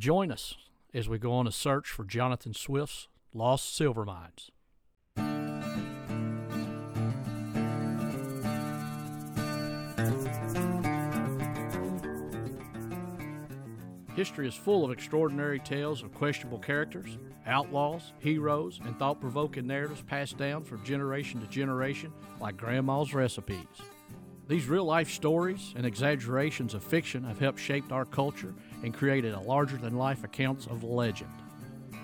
Join us as we go on a search for Jonathan Swift's lost silver mines. History is full of extraordinary tales of questionable characters, outlaws, heroes, and thought provoking narratives passed down from generation to generation like Grandma's recipes. These real life stories and exaggerations of fiction have helped shape our culture and created a larger than life accounts of legend.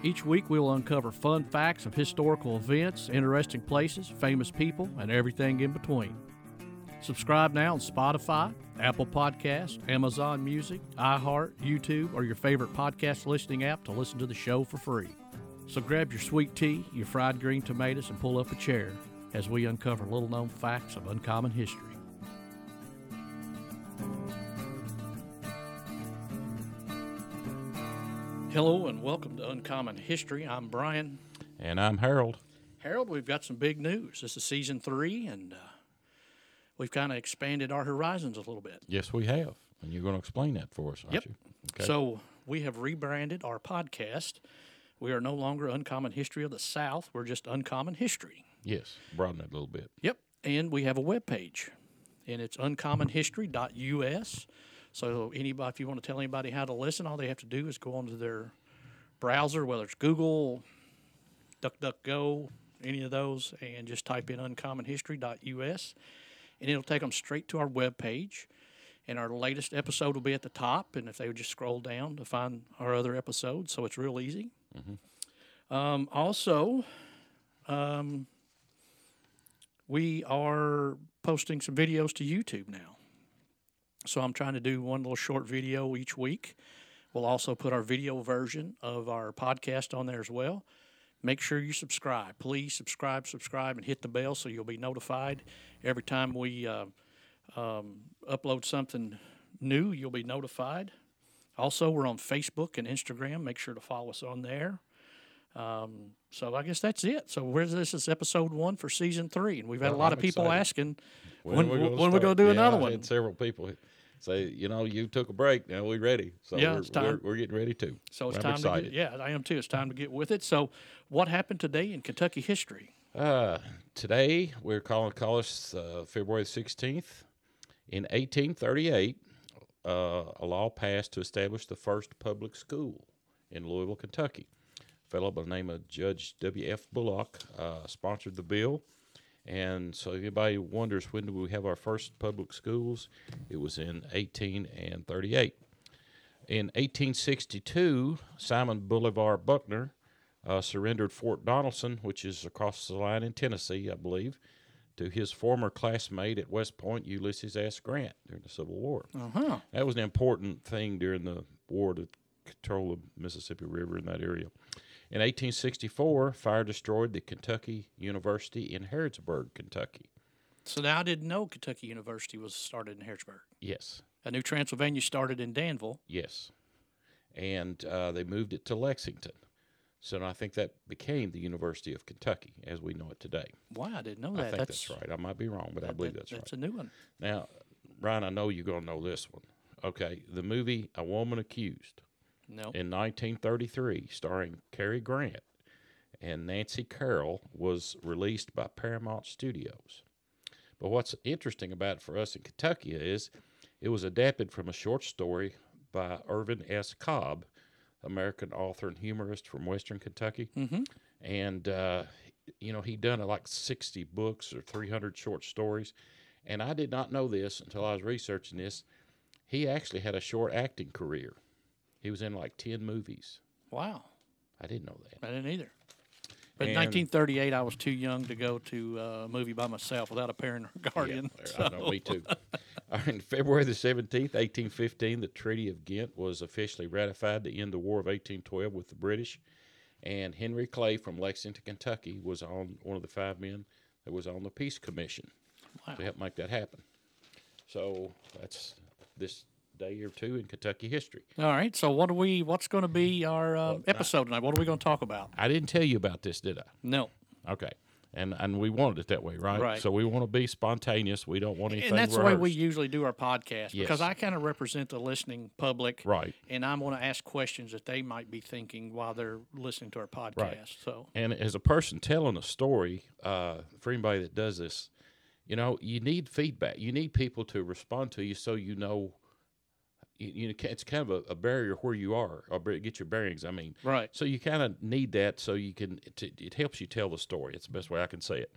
Each week, we will uncover fun facts of historical events, interesting places, famous people, and everything in between. Subscribe now on Spotify, Apple Podcast, Amazon Music, iHeart, YouTube, or your favorite podcast listening app to listen to the show for free. So grab your sweet tea, your fried green tomatoes, and pull up a chair as we uncover little known facts of uncommon history. Hello and welcome to Uncommon History. I'm Brian. And I'm Harold. Harold, we've got some big news. This is season three, and uh, we've kind of expanded our horizons a little bit. Yes, we have. And you're going to explain that for us, aren't Yep. you? So we have rebranded our podcast. We are no longer Uncommon History of the South. We're just Uncommon History. Yes, broaden it a little bit. Yep. And we have a web page, and it's uncommonhistory.us. So anybody, if you want to tell anybody how to listen, all they have to do is go onto their browser, whether it's Google, DuckDuckGo, any of those, and just type in uncommonhistory.us, and it'll take them straight to our web page. And our latest episode will be at the top, and if they would just scroll down to find our other episodes, so it's real easy. Um, also, um, we are posting some videos to YouTube now. So I'm trying to do one little short video each week. We'll also put our video version of our podcast on there as well. Make sure you subscribe. Please subscribe, subscribe, and hit the bell so you'll be notified every time we uh, um, upload something new. You'll be notified. Also, we're on Facebook and Instagram. Make sure to follow us on there. Um, so I guess that's it. So where's this is episode one for season three, and we've had a lot I'm of people excited. asking when when, gonna when we start? going to do Yeah, another one. had several people say, you know, you took a break. Now we're ready. So Yeah, we're, it's time. We're, we're getting ready too. So it's I'm time excited. to get, yeah, I am too. It's time to get with it. So what happened today in Kentucky history? Uh, today we're calling call us uh, February 16th. In 1838, uh, a law passed to establish the first public school in Louisville, Kentucky. A fellow by the name of Judge W.F. Bullock uh, sponsored the bill. And so, if anybody wonders when do we have our first public schools, it was in 1838. In 1862, Simon Bolivar Buckner uh, surrendered Fort Donelson, which is across the line in Tennessee, I believe, to his former classmate at West Point, Ulysses S. Grant, during the Civil War. Uh huh. That was an important thing during the war to control the Mississippi River in that area. In 1864, fire destroyed the Kentucky University in Harrodsburg, Kentucky. So now I didn't know Kentucky University was started in Harrodsburg. Yes, I knew Transylvania started in Danville. yes. And uh, they moved it to Lexington. So I think that became the University of Kentucky as we know it today. Wow, I didn't know that. I think that's that's, right. I might be wrong, but I that- believe that- that's, right. that's a new one. Now, Brian, I know you're going to know this one. Okay, the movie A Woman Accused No. in 1933, starring Cary Grant and Nancy Carroll, was released by Paramount Studios. But what's interesting about it for us in Kentucky is it was adapted from a short story by Irvin S. Cobb, American author and humorist from Western Kentucky. Mm-hmm. And, uh, you know, he'd done uh, like 60 books or 300 short stories. And I did not know this until I was researching this. He actually had a short acting career. He was in like 10 movies. Wow, I didn't know that. I didn't either. But in 1938, I was too young to go to uh, a movie by myself without a parent or guardian. Yeah, I know, me too. All right, February the 17th, 1815, the Treaty of Ghent was officially ratified to end the War of 1812 with the British. And Henry Clay from Lexington, Kentucky, was on one of the five men that was on the Peace Commission Wow. to help make that happen. So that's this day or two in Kentucky history. All right. So what do we? What's going to be our uh, episode tonight? What are we going to talk about? I didn't tell you about this, did I? No. Okay. and and we wanted it that way, right? Right. So we want to be spontaneous. We don't want anything. and that's the way we usually do our podcast because I kind of represent the listening public, Right. And I'm going to ask questions that they might be thinking while they're listening to our podcast. So And as a person telling a story, uh, for anybody that does this, you know, you need feedback. You need people to respond to you so you know. You, know, it's kind of a, a barrier where you are, or get your bearings. I mean, right, so you kind of need that so you can. It, it helps you tell the story. It's the best way I can say it.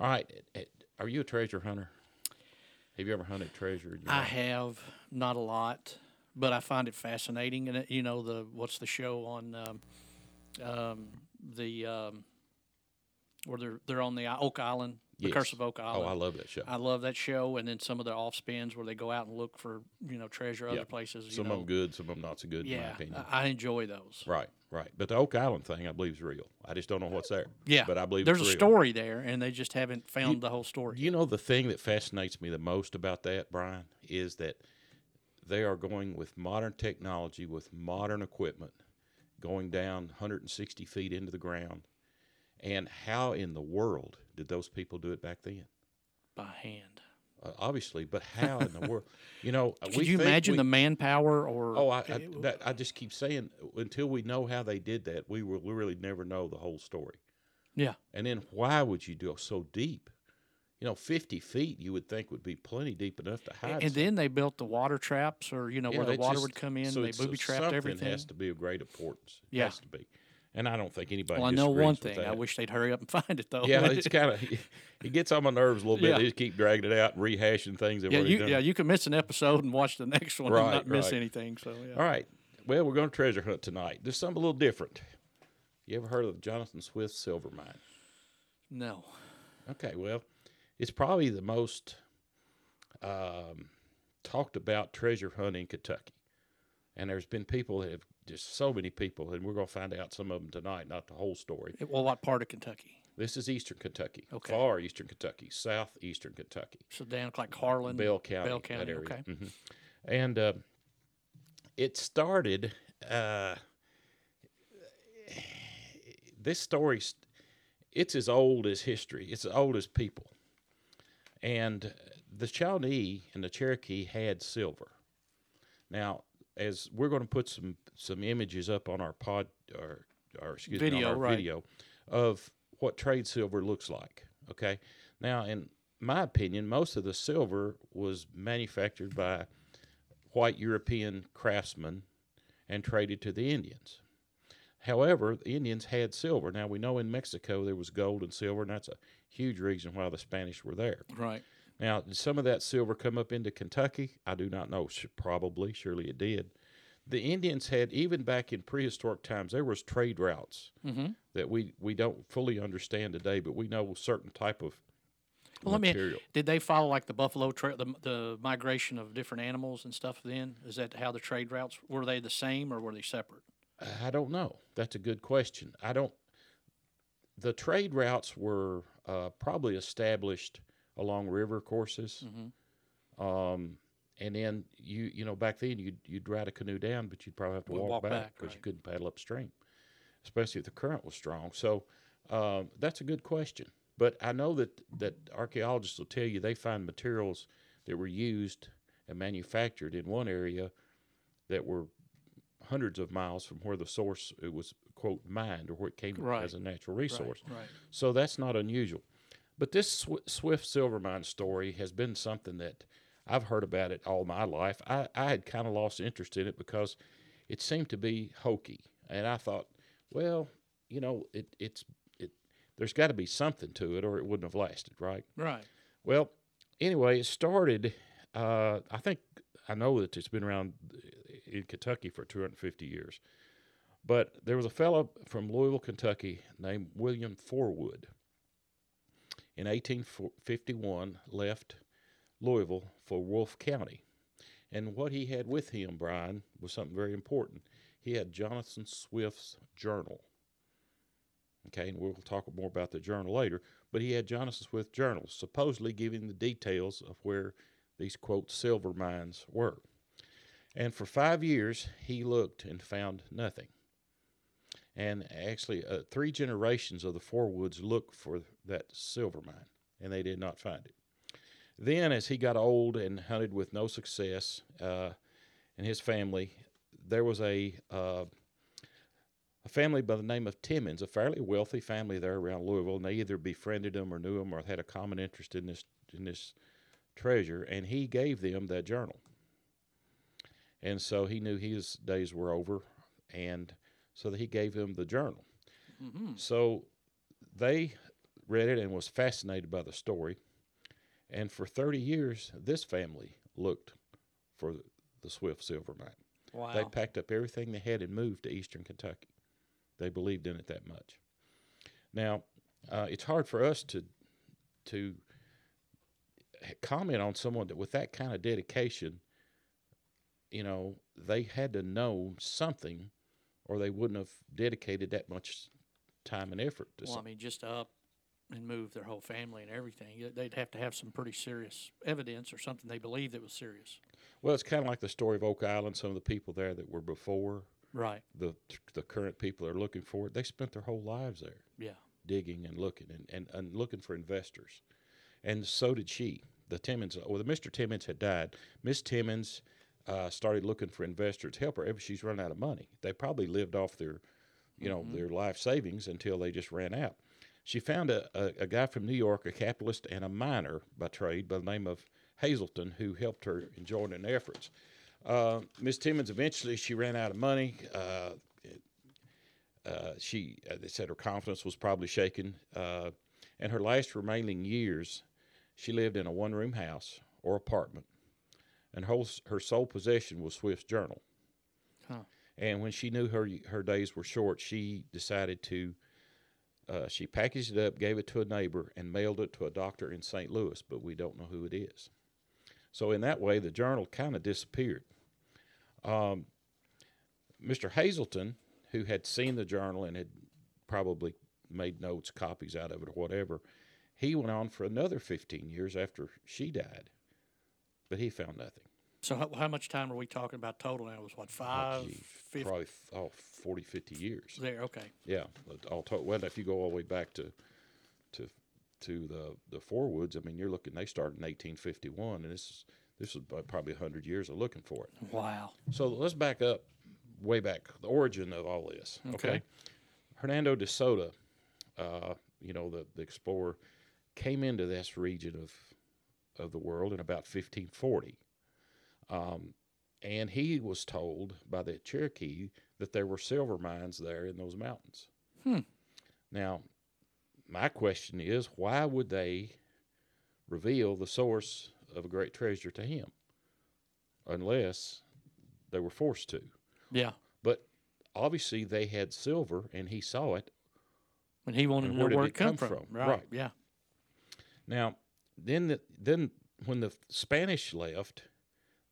All right, eh, eh, are you a treasure hunter? Have you ever hunted treasure? I life? have not a lot, but I find it fascinating. And it, you know the what's the show on um, um, the um, where they're they're on the Oak Island, the Yes. Curse of Oak Island. Oh, I love that show. I love that show, and then some of the off spins where they go out and look for you know treasure other places. You some know, of them good, some of them not so good, in my yeah, opinion. I, I enjoy those. right, right. But the Oak Island thing, I believe, is real. I just don't know what's there. Yeah, but I believe there's it's a real. story there, and they just haven't found the whole story. You know, the thing that fascinates me the most about that, Brian, is that they are going with modern technology, with modern equipment, going down 160 feet into the ground. And how in the world did those people do it back then? by hand. Uh, obviously, but how in the world? You know, Could you imagine we- the manpower or? Oh, I, I, that, I just keep saying until we know how they did that, we will really never know the whole story. yeah, And then why would you go so deep? You know, 50 feet you would think would be plenty deep enough to hide. and then they built the water traps, or you know Yeah, where the water just- would come in. so they booby trapped everything something everything. has to be of great importance. It Yeah. has to be. And I don't think anybody. well, I know one thing. I wish they'd hurry up and find it though. Yeah, it's kind of it gets on my nerves a little bit. Yeah. They just keep dragging it out, and rehashing things yeah, you done. yeah you can miss an episode and watch the next one Right, and not miss right. anything. So yeah. All right. Well, we're going to treasure hunt tonight. There's something a little different. You ever heard of Jonathan Swift silver mine? No. Okay, well, it's probably the most um, talked about treasure hunt in Kentucky. And there's been people that have just so many people, and we're going to find out some of them tonight, not the whole story. Well, what part of Kentucky? This is eastern Kentucky, Okay. far eastern Kentucky, southeastern Kentucky, So down like Harlan, Bell County, Bell County. area. Okay. Mhm. And uh, it started. Uh, this story, it's as old as history. It's as old as people. And the Shawnee and the Cherokee had silver. Now, as we're going to put some some images up on our pod or or excuse me, Video, on our right. video of what trade silver looks like. Okay. Now, in my opinion, most of the silver was manufactured by white European craftsmen and traded to the Indians. However, the Indians had silver. Now we know in Mexico there was gold and silver, and that's a huge reason why the Spanish were there. Right. Now, did some of that silver come up into Kentucky? I do not know. Probably, surely it did. The Indians had, even back in prehistoric times, there was trade routes Mm-hmm. that we, we don't fully understand today, but we know certain type of Well, let me. material. Did they follow like the buffalo trail, the, the migration of different animals and stuff? Then is that how the trade routes were? They the same or were they separate? I don't know. That's a good question. I don't. The trade routes were uh, probably established along river courses, Mm-hmm. um, and then you you know back then you'd you'd ride a canoe down, but you'd probably have to walk, walk back because you couldn't paddle upstream, especially if the current was strong. So um, that's a good question. But I know that that archaeologists will tell you they find materials that were used and manufactured in one area that were hundreds of miles from where the source it was quote mined or where it came Right. as a natural resource. Right. right. So that's not unusual. But this Sw- Swift silver mine story has been something that I've heard about it all my life. I, I had kind of lost interest in it because it seemed to be hokey, and I thought, well, you know, it, it's it. There's got to be something to it, or it wouldn't have lasted, right? Right. Well, anyway, it started. Uh, I think I know that it's been around in Kentucky for 250 years, but there was a fellow from Louisville, Kentucky, named William Forwood. In 1851, left Louisville for Wolfe County, and what he had with him, Brian, was something very important. He had Jonathan Swift's journal. Okay, and we'll talk more about the journal later but he had Jonathan Swift's journal, supposedly giving the details of where these quote silver mines were. And for five years, he looked and found nothing. And actually uh, three generations of the Forwoods looked for that silver mine, and they did not find it. Then, as he got old and hunted with no success, uh, and his family, there was a uh, a family by the name of Timmons, a fairly wealthy family there around Louisville, and they either befriended him or knew him or had a common interest in this in this treasure, and he gave them that journal. And so he knew his days were over, and so that he gave them the journal. Mm-hmm. So they read it and was fascinated by the story. And for 30 years, this family looked for the Swift silver mine. Wow. They packed up everything they had and moved to eastern Kentucky. They believed in it that much. Now, uh, it's hard for us to to comment on someone that with that kind of dedication. You know, they had to know something, or they wouldn't have dedicated that much time and effort to. well, I mean, just up and move their whole family and everything. They'd have to have some pretty serious evidence or something they believed that was serious. well, it's kind of like the story of Oak Island. Some of the people there that were before Right. the the current people that are looking for it, they spent their whole lives there. Yeah. digging and looking and, and, and looking for investors. And so did she. The Timmons, uh, well, the Mr. Timmons had died. Miss Timmons uh, started looking for investors to help her. Ever she's run out of money. They probably lived off their, you know, their life savings until they just ran out. She found a, a, a guy from New York, a capitalist and a miner by trade, by the name of Hazelton, who helped her in joining efforts. Uh, Miss Timmons eventually she ran out of money. Uh, uh, she uh, they said her confidence was probably shaken. Uh, and her last remaining years, she lived in a one room house or apartment, and her, her sole possession was Swift's journal. Huh. And when she knew her her days were short, she decided to. Uh, she packaged it up, gave it to a neighbor, and mailed it to a doctor in St. Louis, but we don't know who it is. So in that way, the journal kind of disappeared. Um, Mr. Hazelton, who had seen the journal and had probably made notes, copies out of it, or whatever, he went on for another 15 years after she died, but he found nothing. So how, how much time are we talking about total now? It was what Oh, five, gee, fifty? probably f- oh, 40, 50 years. There. Okay. Yeah, all to- well, if you go all the way back to to to the the Forwoods, I mean, you're looking. They started in 1851, and this is this is probably 100 years of looking for it. Wow. So let's back up, way back, the origin of all this. Okay. Okay. Hernando de Soto, uh, you know, the, the explorer, came into this region of of the world in about 1540. Um, and he was told by the Cherokee that there were silver mines there in those mountains. Hmm. Now, my question is, why would they reveal the source of a great treasure to him unless they were forced to? Yeah. But obviously, they had silver, and he saw it. And he wanted And to know where where it it come come from. from? Right. Right. Yeah. Now, then, the, then when the Spanish left,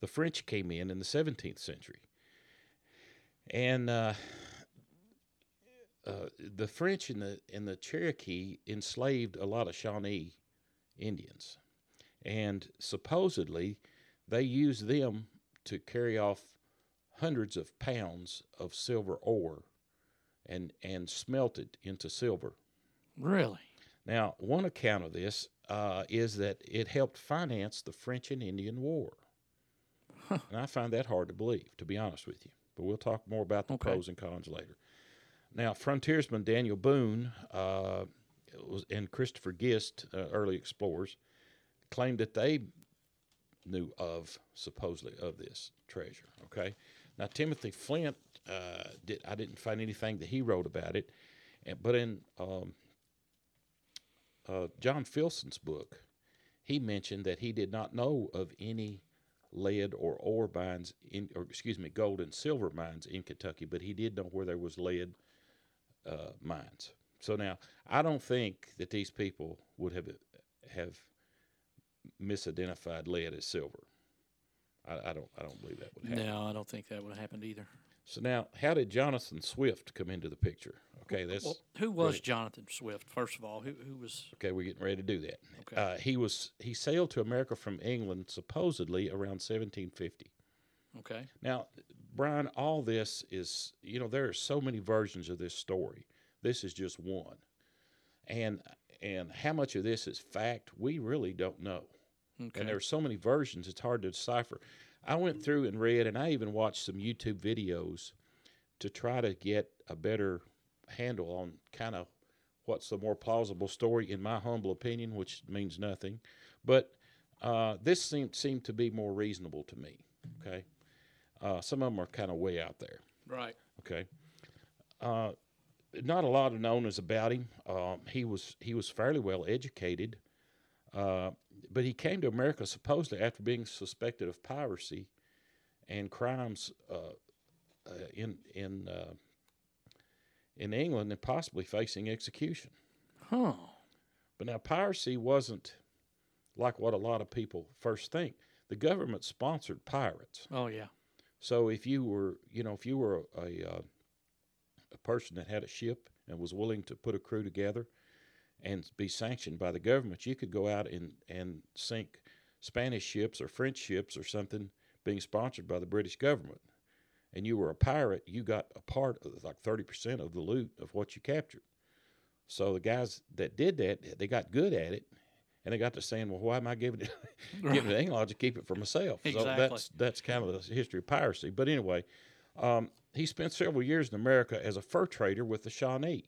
the French came in in the 17th century, and uh, uh, the French and the and the Cherokee enslaved a lot of Shawnee Indians, and supposedly they used them to carry off hundreds of pounds of silver ore, and and smelt it into silver. Really. Now, one account of this uh, is that it helped finance the French and Indian War. And I find that hard to believe, to be honest with you. But we'll talk more about the Okay. pros and cons later. Now, frontiersman Daniel Boone uh, was, and Christopher Gist, uh, early explorers, claimed that they knew of, supposedly, of this treasure. Okay. Now, Timothy Flint, uh, did, I didn't find anything that he wrote about it. And, but in um, uh, John Filson's book, he mentioned that he did not know of any lead or ore mines in, or excuse me, gold and silver mines in Kentucky, but he did know where there was lead uh, mines. So now, I don't think that these people would have have misidentified lead as silver. I, I don't. I don't believe that would happen. No, I don't think that would have happened either. So now, how did Jonathan Swift come into the picture? Okay, that's Well, who was. Jonathan Swift? First of all, who who was? Okay, we're getting ready to do that. Okay. Uh, he was he sailed to America from England supposedly around 1750. Okay. Now, Brian, all this is, you know, there are so many versions of this story. This is just one. And and how much of this is fact, we really don't know. Okay. And there are so many versions, it's hard to decipher. I went through and read, and I even watched some YouTube videos to try to get a better handle on kind of what's the more plausible story, in my humble opinion, which means nothing. But uh, this seemed, seemed to be more reasonable to me. Okay. Uh, some of them are kind of way out there. right. Okay. Uh, not a lot of known is about him. Um, he was he was fairly well educated, uh, but he came to America supposedly after being suspected of piracy and crimes uh, uh, in in uh, in England and possibly facing execution. Huh. But now piracy wasn't like what a lot of people first think. The government sponsored pirates. Oh yeah. So if you were, you know, if you were a a, uh, a person that had a ship and was willing to put a crew together and be sanctioned by the government, you could go out and and sink Spanish ships or French ships or something being sponsored by the British government. And you were a pirate, you got a part of like 30% of the loot of what you captured. So the guys that did that, they got good at it and they got to saying, well, why am I giving it, giving it to England? I'll just keep it for myself. Exactly. So that's that's kind of the history of piracy. But anyway, um, he spent several years in America as a fur trader with the Shawnee.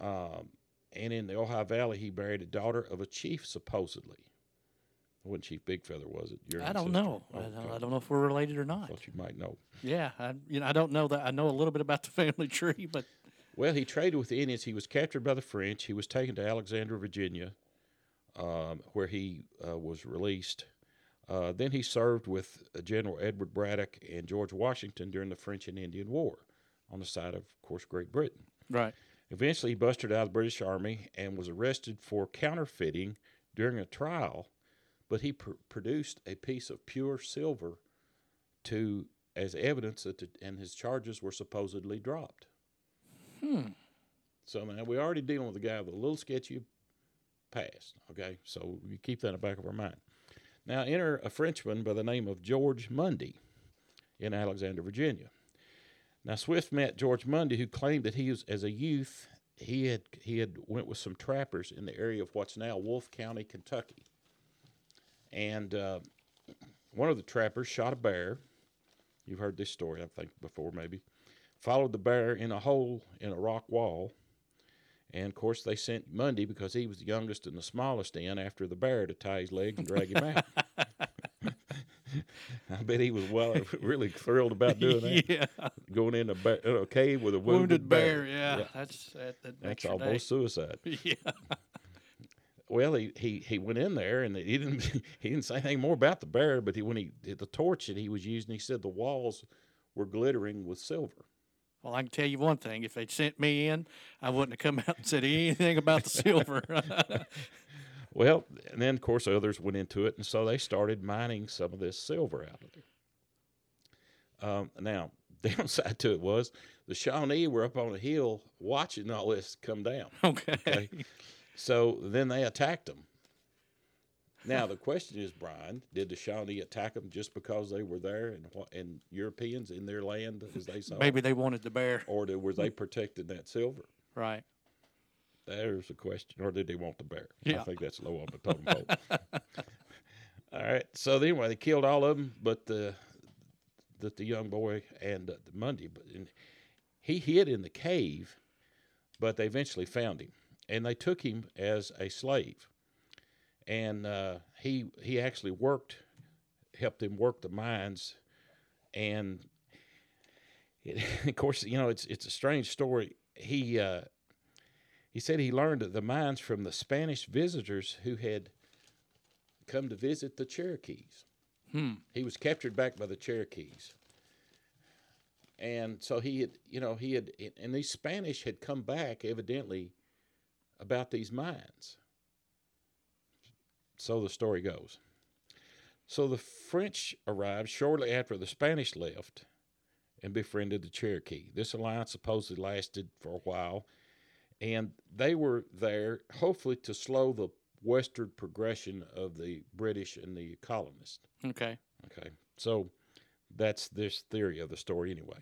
Um, and in the Ohio Valley, he married a daughter of a chief, supposedly. Wasn't Chief Big Feather, was it? Your I don't ancestor? know. I, don't, okay. I don't know if we're related or not. I Thought you might know. Yeah, I, you know, I don't know that. I know a little bit about the family tree, but Well, he traded with the Indians. He was captured by the French. He was taken to Alexandria, Virginia, um, where he uh, was released. Uh, then he served with uh, General Edward Braddock and George Washington during the French and Indian War on the side of, of course, Great Britain. right. Eventually, he busted out of the British Army and was arrested for counterfeiting during a trial, but he pr- produced a piece of pure silver to as evidence that the, and his charges were supposedly dropped. Hmm. So now we're already dealing with a guy with a little sketchy past. Okay, so we keep that in the back of our mind. Now enter a Frenchman by the name of George Mundy in Alexandria, Virginia. Now Swift met George Mundy, who claimed that he was as a youth he had he had went with some trappers in the area of what's now Wolfe County, Kentucky, and uh, one of the trappers shot a bear. You've heard this story, I think, before maybe. Followed the bear in a hole in a rock wall, and of course they sent Mundy because he was the youngest and the smallest in after the bear to tie his legs and drag him out. I bet he was well really thrilled about doing that yeah. going in a, ba- in a cave with a wounded, Wounded bear. Yeah. Yeah, That's that, that that's your day. almost suicide. Yeah. Well, he, he, he went in there and he didn't he didn't say anything more about the bear, but he, when he did the torch that he was using, he said the walls were glittering with silver. Well, I can tell you one thing. If they'd sent me in, I wouldn't have come out and said anything about the silver. Well, and then of course others went into it, and so they started mining some of this silver out of there. Um, now, downside to it was the Shawnee were up on a hill watching all this come down. okay. Okay. So then they attacked them. Now the question is, Brian, did the Shawnee attack them just because they were there and and Europeans in their land, as they saw. Maybe they wanted the bear. or did, were they protecting that silver? Right. There's a question. Or did they want the bear? Yeah. I think that's low on the totem pole. all right. So anyway, they killed all of them, but the that the young boy and uh, the Mundy, but and he hid in the cave, but they eventually found him, and they took him as a slave, and uh, he he actually worked, helped him work the mines, and it, of course, you know it's it's a strange story. He uh, he said he learned the mines from the Spanish visitors who had come to visit the Cherokees. Hmm. He was captured back by the Cherokees. And so he had, you know, he had, and these Spanish had come back evidently about these mines. So the story goes. So the French arrived shortly after the Spanish left and befriended the Cherokee. This alliance supposedly lasted for a while, and they were there hopefully to slow the westward progression of the British and the colonists. Okay. Okay, so That's this theory of the story, anyway.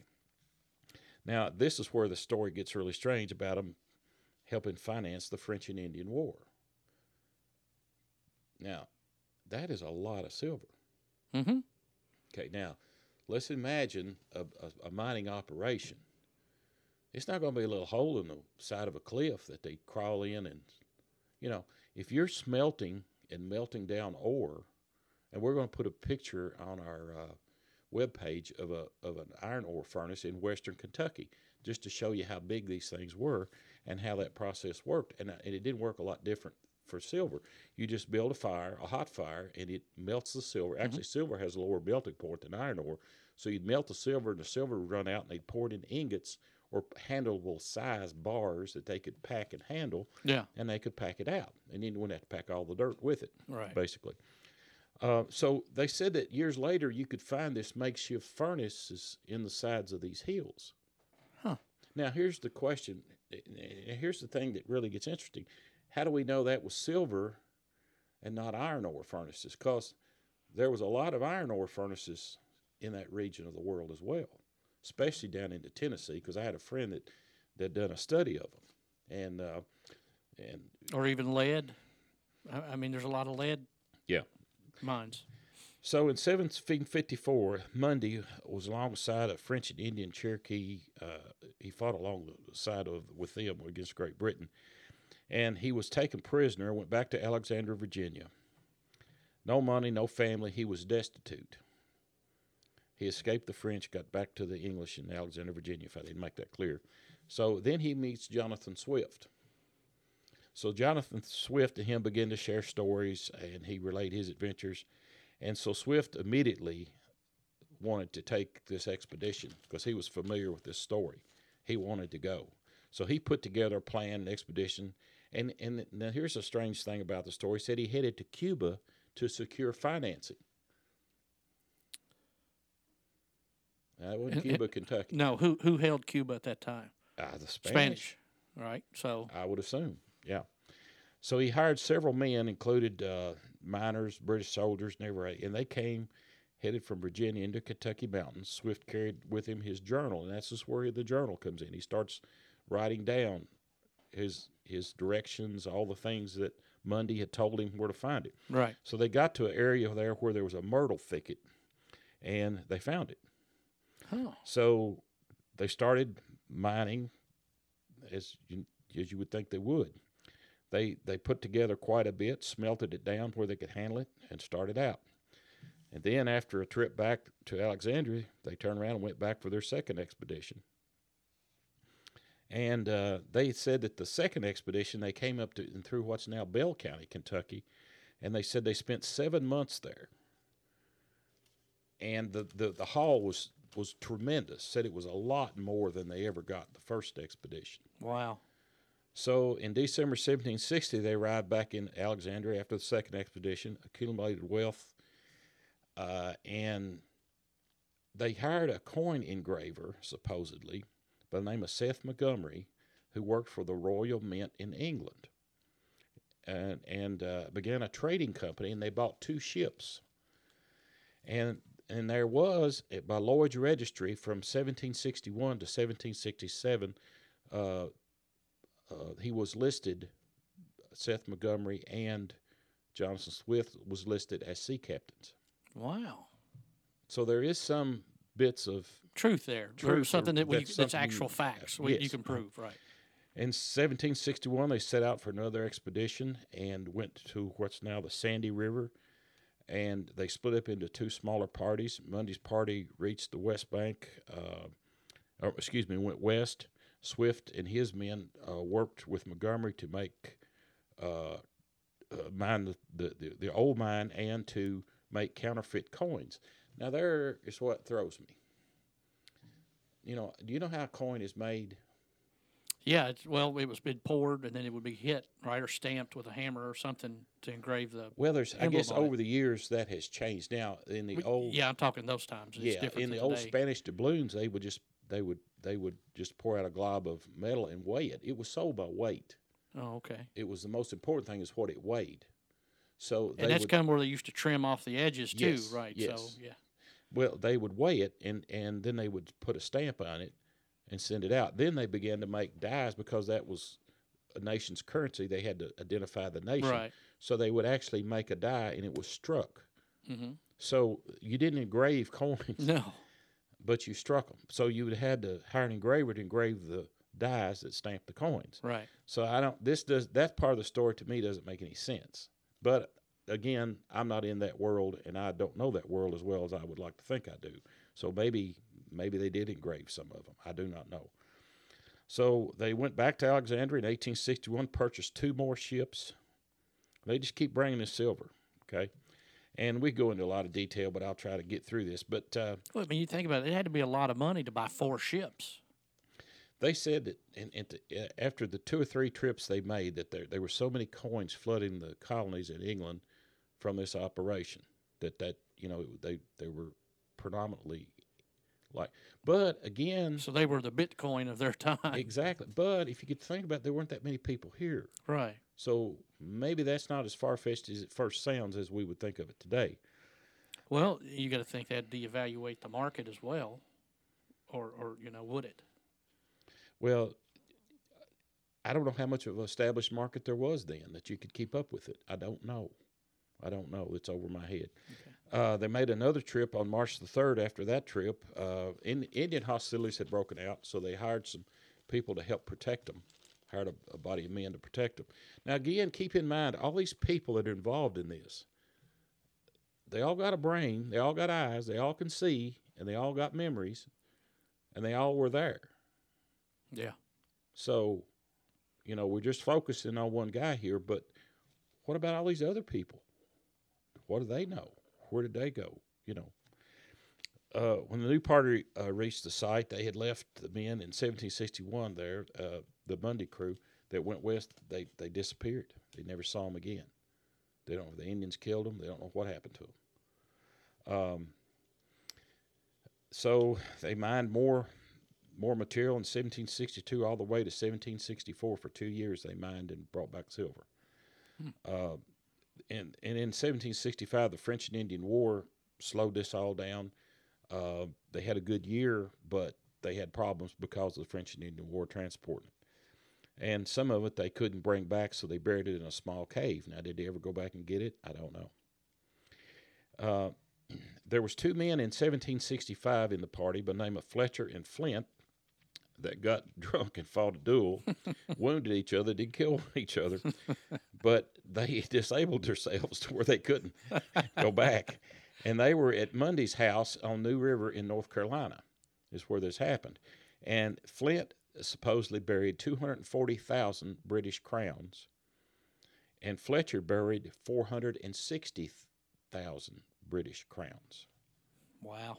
Now, this is where the story gets really strange about them helping finance the French and Indian War. Now, that is a lot of silver. Mm-hmm. Okay, now let's imagine a, a, a mining operation. It's not going to be a little hole in the side of a cliff that they crawl in, and you know, if you're smelting and melting down ore, and we're going to put a picture on our uh, web page of a of an iron ore furnace in western Kentucky, just to show you how big these things were and how that process worked, and, uh, and it didn't work a lot different for silver. You just build a fire, a hot fire, and it melts the silver. Actually, silver has a lower melting point than iron ore. So you'd melt the silver, and the silver would run out, and they'd pour it in ingots or handleable size bars that they could pack and handle, Yeah. and they could pack it out. And then you wouldn't have to pack all the dirt with it, Right. basically. Uh, so they said that years later you could find this makeshift furnaces in the sides of these hills. Huh. Now here's the question. Here's the thing that really gets interesting. How do we know that was silver and not iron ore furnaces? Because there was a lot of iron ore furnaces in that region of the world as well, especially down into Tennessee. Because I had a friend that that done a study of them, and uh, and Or even lead. I, I mean, there's a lot of lead yeah. mines. So in 1754, Mundy was alongside a French and Indian Cherokee. Uh, he fought along the side of with them against Great Britain, and he was taken prisoner. Went back to Alexandria, Virginia. No money, no family. He was destitute. He escaped the French, got back to the English in Alexandria, Virginia. If I didn't make that clear, so then he meets Jonathan Swift. So Jonathan Swift and him begin to share stories, and he relayed his adventures. And so Swift immediately wanted to take this expedition because he was familiar with this story. He wanted to go. So he put together a plan, an expedition. And, and now here's a strange thing about the story. He said he headed to Cuba to secure financing. That wasn't And- Cuba, Kentucky. No, who who held Cuba at that time? Ah, the Spanish. Right. So I would assume, yeah. So he hired several men, included uh, miners, British soldiers, and everybody, and they came headed from Virginia into Kentucky mountains. Swift carried with him his journal, and that's just where the journal comes in. He starts writing down his his directions, all the things that Mundy had told him where to find it. right. So they got to an area there where there was a myrtle thicket, and they found it. So they started mining as you, as you would think they would. They they put together quite a bit, smelted it down where they could handle it, and started out. And then after a trip back to Alexandria, they turned around and went back for their second expedition. And uh, they said that the second expedition they came up to and through what's now Bell County, Kentucky, and they said they spent seven months there. And the, the, the haul was was tremendous. Said it was a lot more than they ever got the first expedition. Wow. So in December 1760, they arrived back in Alexandria after the second expedition, accumulated wealth, uh, and they hired a coin engraver, supposedly, by the name of Seth Montgomery, who worked for the Royal Mint in England, and and uh, began a trading company. And they bought two ships, and and there was by Lloyd's Registry from 1761 to 1767. Uh, uh, he was listed, Seth Montgomery and Jonathan Swift was listed as sea captains. Wow. So there is some bits of Truth there. Truth something that we that's that's, something you- actual facts we, you can prove. Right. In 1761, they set out for another expedition and went to what's now the Sandy River. And they split up into two smaller parties. Mundy's party reached the west bank, uh, or excuse me, went west. Swift and his men uh, worked with Montgomery to make uh, uh, mine the, the, the, the old mine and to make counterfeit coins. Now, there is what throws me. You know, do you know how a coin is made? Yeah. It's, well, it was been poured and then it would be hit right or stamped with a hammer or something to engrave the. Well, there's I guess it. over the years that has changed. Now in the we- old yeah, I'm talking those times. It's yeah in the old today. Spanish doubloons they would just they would they would just pour out a glob of metal and weigh it. It was sold by weight. Oh, okay. It was the most important thing is what it weighed. So they And that's would, kind of where they used to trim off the edges too, Yes, right? yes. So yeah. Well, they would weigh it, and and then they would put a stamp on it and send it out. Then they began to make dies because that was a nation's currency. They had to identify the nation, Right. so they would actually make a die, and it was struck. hmm So you didn't engrave coins, No. but you struck them. So you would had to hire an engraver to engrave the dies that stamped the coins. Right. So I don't. This does that part of the story to me doesn't make any sense. But again, I'm not in that world, and I don't know that world as well as I would like to think I do. So maybe maybe they did engrave some of them. I do not know. So they went back to Alexandria in 1861, purchased two more ships. They just keep bringing this silver. Okay. And we go into a lot of detail, but I'll try to get through this. But uh, Well, I mean, you think about it, it had to be a lot of money to buy four ships. they said that in, in the, uh, after the two or three trips they made, that there, there were so many coins flooding the colonies in England from this operation that that you know they they were predominantly like. But again, So they were the Bitcoin of their time. exactly. But if you could think about, it, there weren't that many people here, Right. so maybe that's not as far fetched as it first sounds as we would think of it today. Well, you got to think that'd devaluate the market as well, or or you know, would it? Well, I don't know how much of an established market there was then that you could keep up with it. I don't know. I don't know. It's over my head. Uh, they made another trip on March the 3rd after that trip. Uh, in, Indian hostilities had broken out, so they hired some people to help protect them, hired a, a body of men to protect them. Now, again, keep in mind all these people that are involved in this, they all got a brain, they all got eyes, they all can see, and they all got memories, and they all were there. Yeah. So, you know, we're just focusing on one guy here, but what about all these other people? What do they know? Where did they go? You know, uh, when the new party uh, reached the site, they had left the men in 1761 there, uh, the Mundy crew that went west, they, they disappeared. They never saw them again. They don't know if the Indians killed them. They don't know what happened to them. Um, so they mined more more material in 1762 all the way to 1764 for two years they mined and brought back silver uh, and, and in 1765 the french and indian war slowed this all down. Uh, they had a good year but they had problems because of the french and indian war transporting. It and some of it they couldn't bring back so they buried it in a small cave. Now did they ever go back and get it? I don't know. Uh, there was two men in 1765 in the party by the name of fletcher and flint that got drunk and fought a duel, wounded each other, did kill each other, but they disabled themselves to where they couldn't go back. And they were at Mundy's house on New River in North Carolina, is where this happened. And Flint supposedly buried 240,000 British crowns, and Fletcher buried 460,000 British crowns. Wow.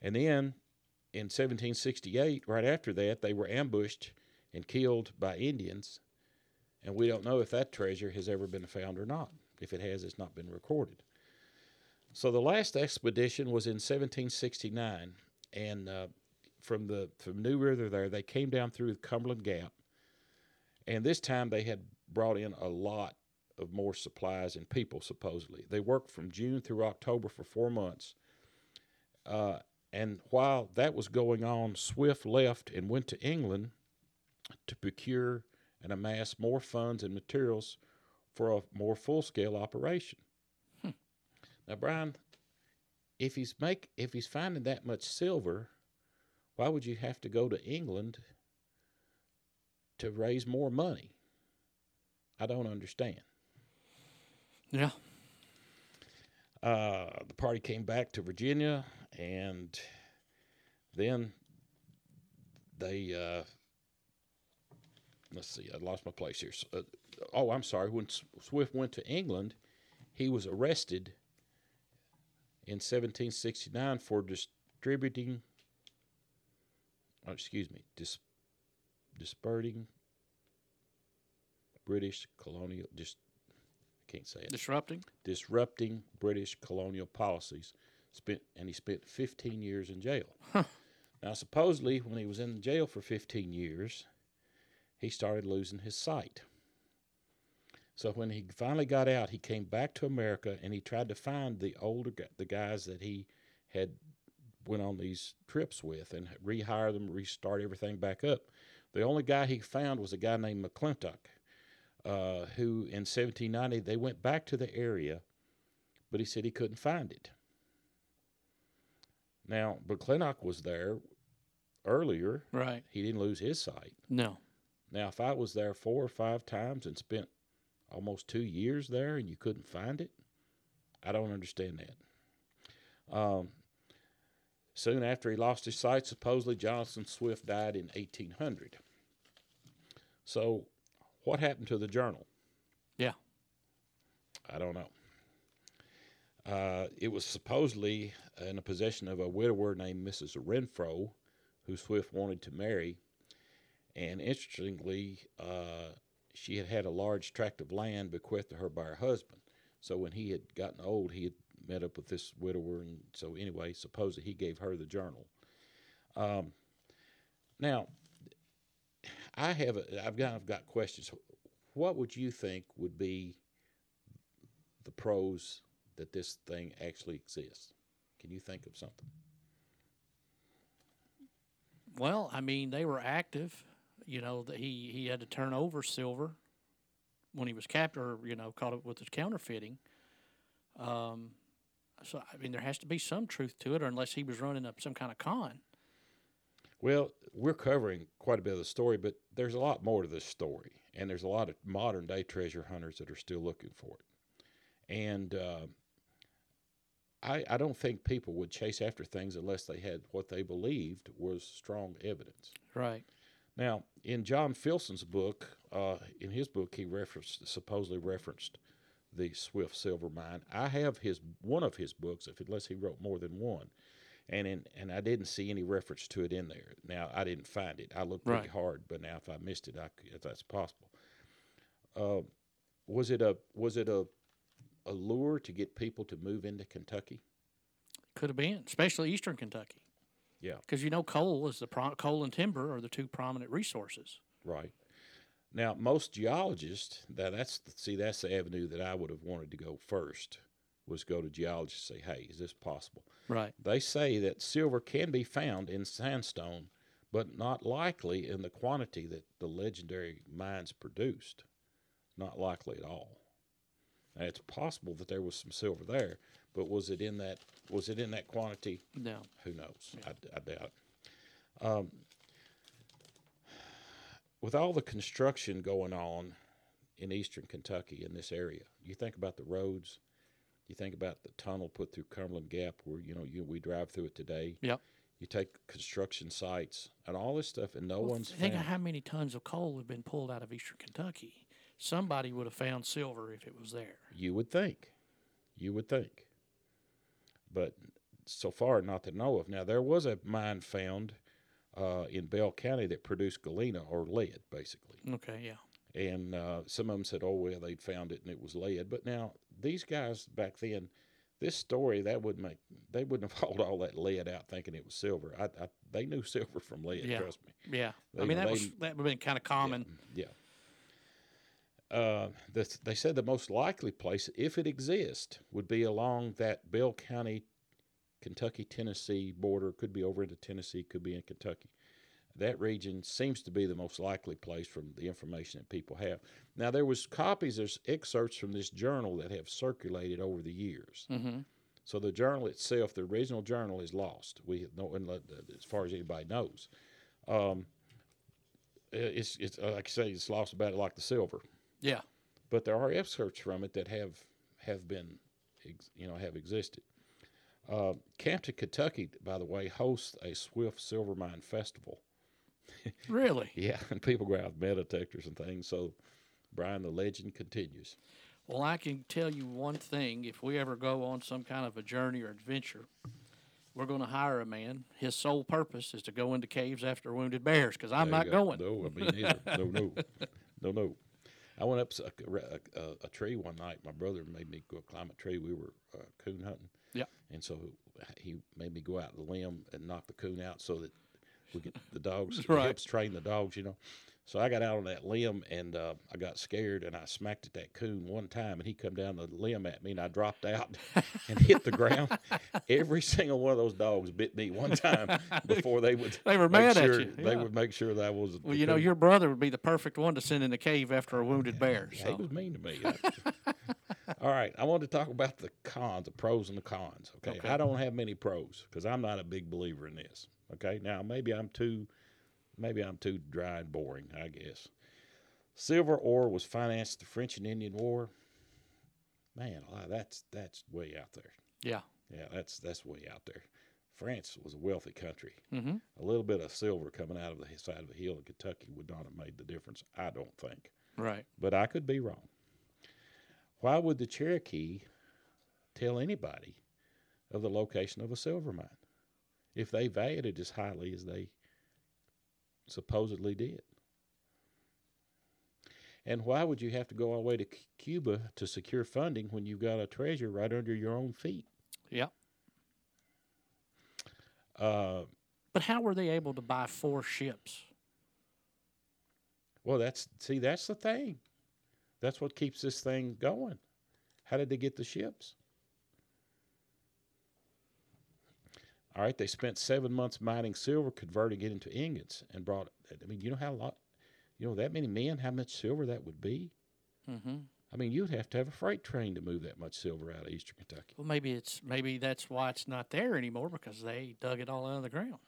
And then in 1768, right after that, they were ambushed and killed by Indians. And we don't know if that treasure has ever been found or not. If it has, it's not been recorded. So the last expedition was in 1769, and uh, from the from New River there, they came down through Cumberland Gap, and this time they had brought in a lot of more supplies and people. Supposedly, they worked from June through October for four months. Uh, and while that was going on, Swift left and went to England to procure and amass more funds and materials for a more full scale operation. Now, Brian, if he's make if he's finding that much silver, why would you have to go to England to raise more money? I don't understand. Yeah. Uh, the party came back to Virginia, and then they. Uh, let's see, I lost my place here. Uh, oh, I'm sorry. When Swift went to England, he was arrested in 1769 for distributing. Oh, excuse me, dis, disparting British colonial. Just I can't say it Disrupting. disrupting British colonial policies. Spent and he spent 15 years in jail. Now, supposedly, when he was in jail for 15 years, he started losing his sight. So when he finally got out, he came back to America and he tried to find the older the guys that he had went on these trips with and rehire them, restart everything back up. The only guy he found was a guy named McClintock, uh, who in 1790 they went back to the area, but he said he couldn't find it. Now, McClintock was there earlier. Right. He didn't lose his sight. No. Now, if I was there four or five times and spent almost two years there and you couldn't find it, I don't understand that. Um, soon after he lost his sight, supposedly Jonathan Swift died in 1800. So, what happened to the journal? Yeah. I don't know. Uh, it was supposedly in the possession of a widower named Mrs. Renfro, who Swift wanted to marry. And interestingly, uh, she had had a large tract of land bequeathed to her by her husband. So when he had gotten old, he had met up with this widower, and so anyway, supposedly he gave her the journal. Um, now, I have a, I've I've got questions. What would you think would be the pros that this thing actually exists? Can you think of something? Well, I mean, they were active. You know, that he he had to turn over silver when he was captured, or, you know, caught up with his counterfeiting. Um, so I mean, there has to be some truth to it, or unless he was running up some kind of con. Well, we're covering quite a bit of the story, but there's a lot more to this story, and there's a lot of modern day treasure hunters that are still looking for it. And uh, I, I don't think people would chase after things unless they had what they believed was strong evidence. Right. Now, in John Filson's book, uh, in his book, he referenced supposedly referenced the Swift silver mine. I have his one of his books, if unless he wrote more than one, and in, and I didn't see any reference to it in there. Now I didn't find it. I looked pretty Right. hard, but now if I missed it, I, if that's possible. Uh, was it a was it a a lure to get people to move into Kentucky? Could have been, especially Eastern Kentucky, Yeah, because you know coal is the pro- coal and timber are the two prominent resources. right. Now, most geologists, that that's the, see that's the avenue that I would have wanted to go first was go to geologists and say, hey, is this possible? Right. They say that silver can be found in sandstone, but not likely in the quantity that the legendary mines produced. Not likely at all. Now, it's possible that there was some silver there, but was it in that was it in that quantity? No. Who knows? I, I doubt. it. Um, with all the construction going on in eastern Kentucky in this area, you think about the roads, you think about the tunnel put through Cumberland Gap, where you know you we drive through it today. Yep. You take construction sites and all this stuff, and no Well, one's think of how many tons of coal have been pulled out of Eastern Kentucky. Somebody would have found silver if it was there. You would think, you would think, but so far not to know of. Now there was a mine found uh, in Bell County that produced galena or lead, basically. Okay, yeah. and uh, some of them said, "Oh well, they'd found it and it was lead." But now these guys back then, this story that would make they wouldn't have hauled all that lead out thinking it was silver. I, I they knew silver from lead. Yeah. Trust me. Yeah. I mean, that they- was that would have been kind of common. Yeah. Uh, the, they said the most likely place, if it exists, would be along that Bell County, Kentucky Tennessee border. Could be over into Tennessee, could be in Kentucky. That region seems to be the most likely place from the information that people have. Now there was copies, there's excerpts from this journal that have circulated over the years. Mm-hmm. So the journal itself, the original journal, is lost. We no, as far as anybody knows. Um, it's it's uh, like I say, it's lost about it like the silver. Yeah. But there are excerpts from it that have have been, ex, you know, have existed. Uh, Campton, Kentucky, by the way, hosts a Swift Silver Mine Festival. Really? Yeah, and people go out with metal detectors and things. So, Brian, the legend continues. Well, I can tell you one thing. If we ever go on some kind of a journey or adventure, we're going to hire a man. His sole purpose is to go into caves after wounded bears because I'm not go. going. No, I mean neither. no, no, no, no. I went up a, a, a, tree one night. My brother made me go climb a tree. We were uh, coon hunting. Yeah. And so he made me go out the limb and knock the coon out so that we get the dogs. Right. Helps train the dogs, you know. So I got out on that limb and uh, I got scared and I smacked at that coon one time and he come down the limb at me and I dropped out and hit the ground. Every single one of those dogs bit me one time before they would. They were make mad at sure, you, They yeah. would make sure that I was. Well, you know, your brother would be the perfect one to send in the cave after a wounded bear. He So. was mean to me. All right, I want to talk about the cons, the pros and the cons. Okay, Okay. I don't have many pros because I'm not a big believer in this. Okay, now maybe I'm too, maybe I'm too dry and boring. I guess. Silver ore was financed the French and Indian War. Man, that's that's way out there. Yeah. Yeah, that's that's way out there. France was a wealthy country. Mm-hmm. A little bit of silver coming out of the side of a hill in Kentucky would not have made the difference. I don't think Right. but I could be wrong. Why would the Cherokee tell anybody of the location of a silver mine if they valued it as highly as they supposedly did? And why would you have to go all the way to Cuba to secure funding when you've got a treasure right under your own feet? Yeah. Uh, But how were they able to buy four ships? well, that's see, that's the thing. That's what keeps this thing going. How did they get the ships? All right, they spent seven months mining silver, converting it into ingots, and brought. I mean, you know how a lot, you know that many men, how much silver that would be. Mm-hmm. I mean, you'd have to have a freight train to move that much silver out of eastern Kentucky. Well, maybe it's maybe that's why it's not there anymore because they dug it all out of the ground.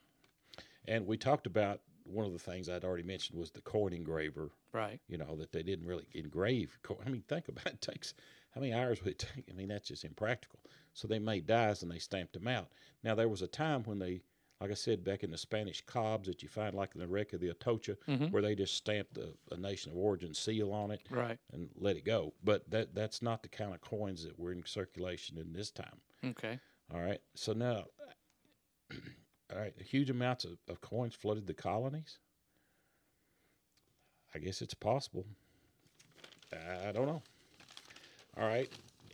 And we talked about one of the things I'd already mentioned was the coin engraver. Right. You know that they didn't really engrave. Co- I mean, think about it. it takes how many hours would it take? I mean, that's just impractical. So they made dies and they stamped them out. Now there was a time when they, like I said, back in the Spanish cobs that you find, like in the wreck of the Atocha, Mhm. where they just stamped the a nation of origin seal on it Right. and let it go. But that that's not the kind of coins that were in circulation in this time. Okay. All right. So now, all right, huge amounts of, of coins flooded the colonies. I guess it's possible. I don't know. All right.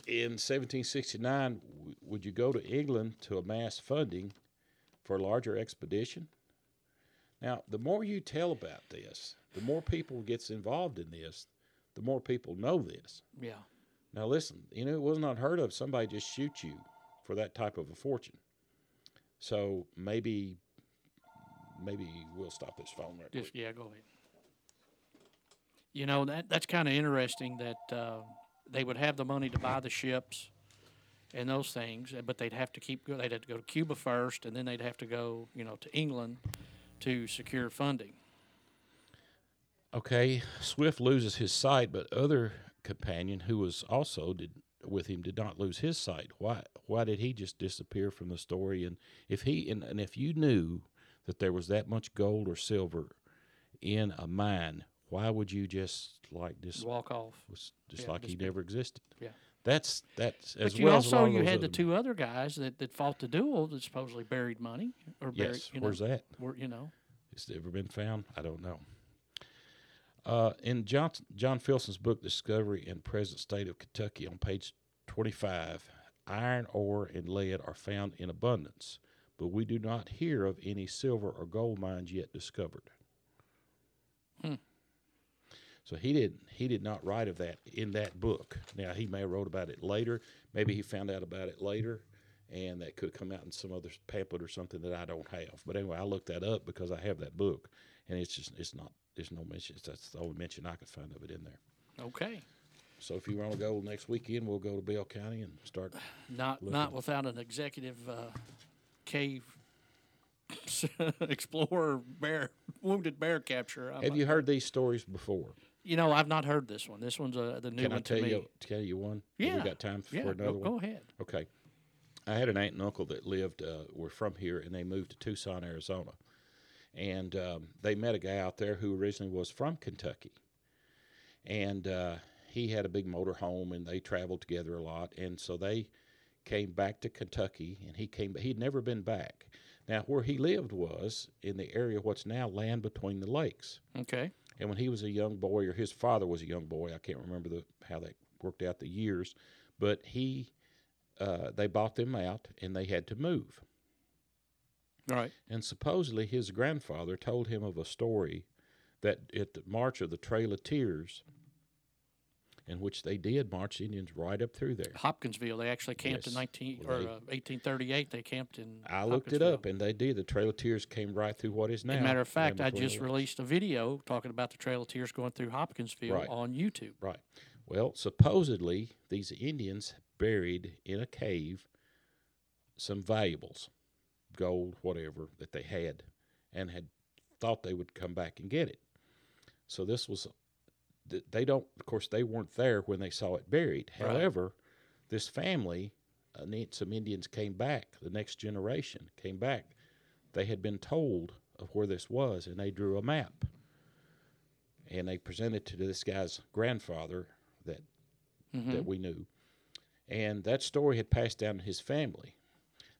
In 1769, w- would you go to England to amass funding for a larger expedition? Now, the more you tell about this, the more people gets involved in this, the more people know this. Yeah. Now listen, you know it was not unheard of somebody just shoot you for that type of a fortune. So maybe, maybe we'll stop this phone right quick. Just yeah. Go ahead. You know that that's kind of interesting that uh, they would have the money to buy the ships and those things, uh, but they'd have to keep go. They'd have to go to Cuba first, and then they'd have to go, you know, to England to secure funding. Okay, Swift loses his sight, but other companion who was also did with him did not lose his sight. Why? Why did he just disappear from the story? And if he and, and if you knew that there was that much gold or silver in a mine, why would you just like just Walk off. just Yeah, like he never existed? Yeah. That's that's as But you well also you had the two other guys that, that fought the duel that supposedly buried money or buried. Yes, You know, where's that? Where, you know. It's ever been found? I don't know. Uh, in John, John Filson's book, Discovery and Present State of Kentucky, on page 25, iron ore and lead are found in abundance, but we do not hear of any silver or gold mines yet discovered. Hmm. So he did he did not write of that in that book. Now he may have wrote about it later. Maybe he found out about it later, and that could come out in some other pamphlet or something that I don't have. But anyway, I looked that up because I have that book, and it's just it's not there's no mention. That's the only mention I could find of it in there. Okay. So if you want to go next weekend, we'll go to Bell County and start. Not Looking. not without an executive uh, cave explorer bear wounded bear capture. I'm Have you heard these stories before? You know, I've not heard this one. This one's uh, the new one. Can I tell to me. you? Tell you one? Yeah. We got time for yeah, another go, one. go ahead. Okay. I had an aunt and uncle that lived, uh, were from here, and they moved to Tucson, Arizona. And um, they met a guy out there who originally was from Kentucky. And uh, he had a big motor home, and they traveled together a lot. And so they came back to Kentucky, and he came, but he'd never been back. Now, where he lived was in the area what's now land between the lakes. Okay. And when he was a young boy, or his father was a young boy, I can't remember the how that worked out the years, but he, uh, they bought them out, and they had to move. All right. And supposedly his grandfather told him of a story that at the March of the Trail of Tears, in which they did march Indians right up through there. Hopkinsville. They actually camped in 19 Well, or they- uh, 1838. They camped in. I looked it up, and they did. The Trail of Tears came right through what is now. As a matter of fact, I just released a video talking about the Trail of Tears going through Hopkinsville Right. on YouTube. Right. Well, supposedly these Indians buried in a cave some valuables, gold, whatever that they had, and had thought they would come back and get it. So this was. Th- They don't. Of course, they weren't there when they saw it buried. Right. However, this family, uh, some Indians came back. The next generation came back. They had been told of where this was, and they drew a map and they presented to this guy's grandfather that Mm-hmm. that we knew, and that story had passed down to his family.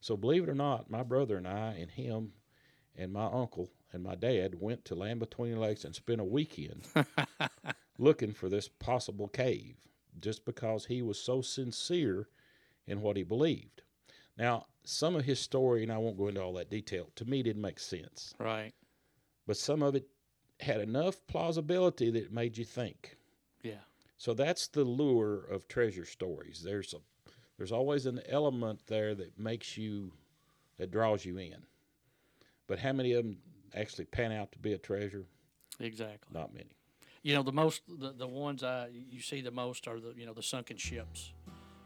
So believe it or not, my brother and I and him and my uncle and my dad went to Land Between Lakes and spent a weekend looking for this possible cave, just because he was so sincere in what he believed. Now, some of his story, and I won't go into all that detail, to me didn't make sense Right. but some of it had enough plausibility that it made you think. Yeah. So that's the lure of treasure stories. There's a there's always an element there that makes you that draws you in. But how many of them actually pan out to be a treasure? Exactly. Not many. You know, the most the, the ones I you see the most are the you know the sunken ships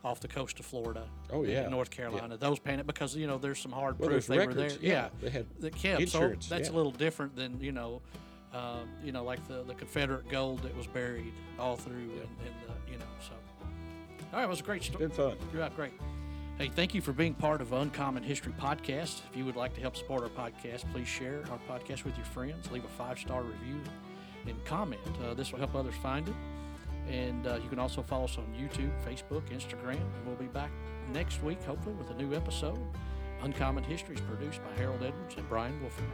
off the coast of Florida. Oh, and yeah. North Carolina. Those pan it because you know there's some hard Well, proof they records. were there. Yeah, they had that kept. insurance, So that's yeah. a little different than you know, um, you know, like the, the Confederate gold that was buried all through and, and the, you know. So, all right, it was a great story. been fun. Yeah, great. Hey, thank you for being part of Uncommon History Podcast. If you would like to help support our podcast, please share our podcast with your friends. Leave a five star review and comment. Uh, this will help others find it. And uh, you can also follow us on YouTube, Facebook, Instagram. And we'll be back next week, hopefully, with a new episode. Uncommon History is produced by Harold Edwards and Brian Wolford.